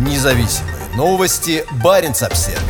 Независимые новости. Барин обсерва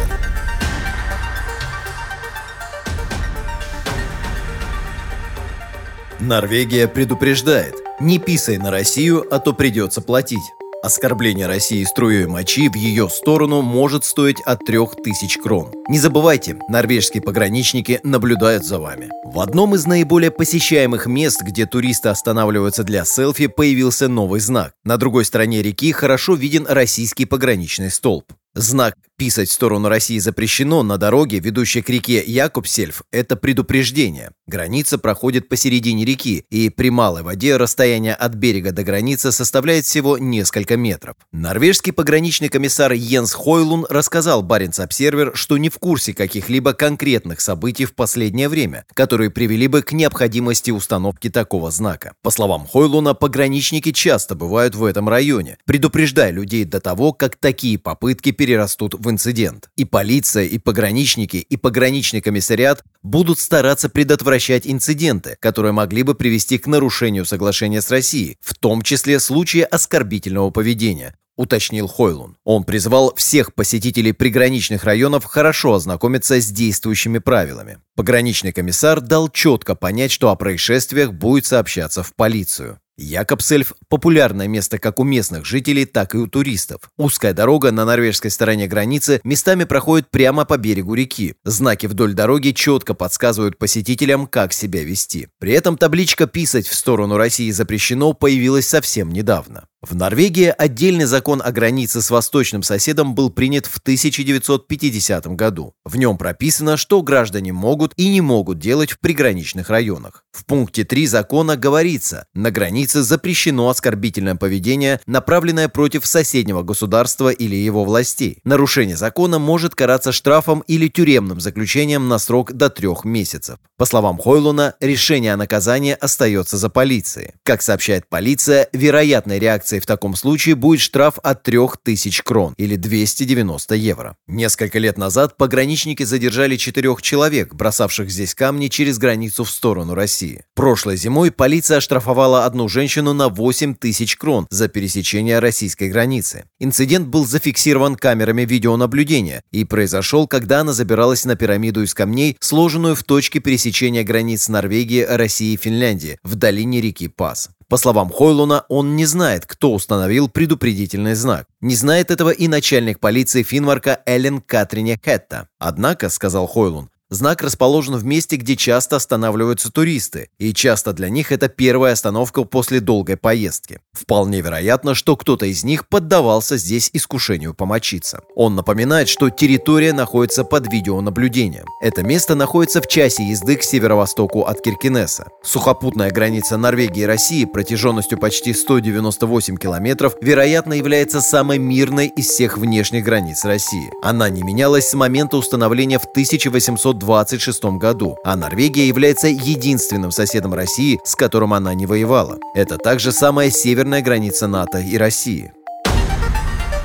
Норвегия предупреждает. Не писай на Россию, а то придется платить. Оскорбление России струей мочи в ее сторону может стоить от 3000 крон. Не забывайте, норвежские пограничники наблюдают за вами. В одном из наиболее посещаемых мест, где туристы останавливаются для селфи, появился новый знак. На другой стороне реки хорошо виден российский пограничный столб. Знак «Писать в сторону России запрещено» на дороге, ведущей к реке Якубсельф, это предупреждение. Граница проходит посередине реки, и при малой воде расстояние от берега до границы составляет всего несколько метров. Норвежский пограничный комиссар Йенс Хойлун рассказал Баренц Обсервер, что не в курсе каких-либо конкретных событий в последнее время, которые привели бы к необходимости установки такого знака. По словам Хойлуна, пограничники часто бывают в этом районе, предупреждая людей до того, как такие попытки перерастут в инцидент. И полиция, и пограничники, и пограничный комиссариат будут стараться предотвращать инциденты, которые могли бы привести к нарушению соглашения с Россией, в том числе случаи оскорбительного поведения, уточнил Хойлун. Он призвал всех посетителей приграничных районов хорошо ознакомиться с действующими правилами. Пограничный комиссар дал четко понять, что о происшествиях будет сообщаться в полицию. Якобсельф – популярное место как у местных жителей, так и у туристов. Узкая дорога на норвежской стороне границы местами проходит прямо по берегу реки. Знаки вдоль дороги четко подсказывают посетителям, как себя вести. При этом табличка «Писать в сторону России запрещено» появилась совсем недавно. В Норвегии отдельный закон о границе с восточным соседом был принят в 1950 году. В нем прописано, что граждане могут и не могут делать в приграничных районах. В пункте 3 закона говорится, на границе запрещено оскорбительное поведение, направленное против соседнего государства или его властей. Нарушение закона может караться штрафом или тюремным заключением на срок до трех месяцев. По словам Хойлуна, решение о наказании остается за полицией. Как сообщает полиция, вероятная реакция санкцией в таком случае будет штраф от 3000 крон или 290 евро. Несколько лет назад пограничники задержали четырех человек, бросавших здесь камни через границу в сторону России. Прошлой зимой полиция оштрафовала одну женщину на 8 тысяч крон за пересечение российской границы. Инцидент был зафиксирован камерами видеонаблюдения и произошел, когда она забиралась на пирамиду из камней, сложенную в точке пересечения границ Норвегии, России и Финляндии в долине реки Пас. По словам Хойлуна, он не знает, кто установил предупредительный знак. Не знает этого и начальник полиции Финварка Эллен Катрине Хетта. Однако, сказал Хойлун, Знак расположен в месте, где часто останавливаются туристы, и часто для них это первая остановка после долгой поездки. Вполне вероятно, что кто-то из них поддавался здесь искушению помочиться. Он напоминает, что территория находится под видеонаблюдением. Это место находится в часе езды к северо-востоку от Киркинеса. Сухопутная граница Норвегии и России протяженностью почти 198 километров, вероятно, является самой мирной из всех внешних границ России. Она не менялась с момента установления в 1800 1926 году, а Норвегия является единственным соседом России, с которым она не воевала. Это также самая северная граница НАТО и России.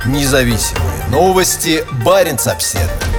Независимые новости. Барин обседный.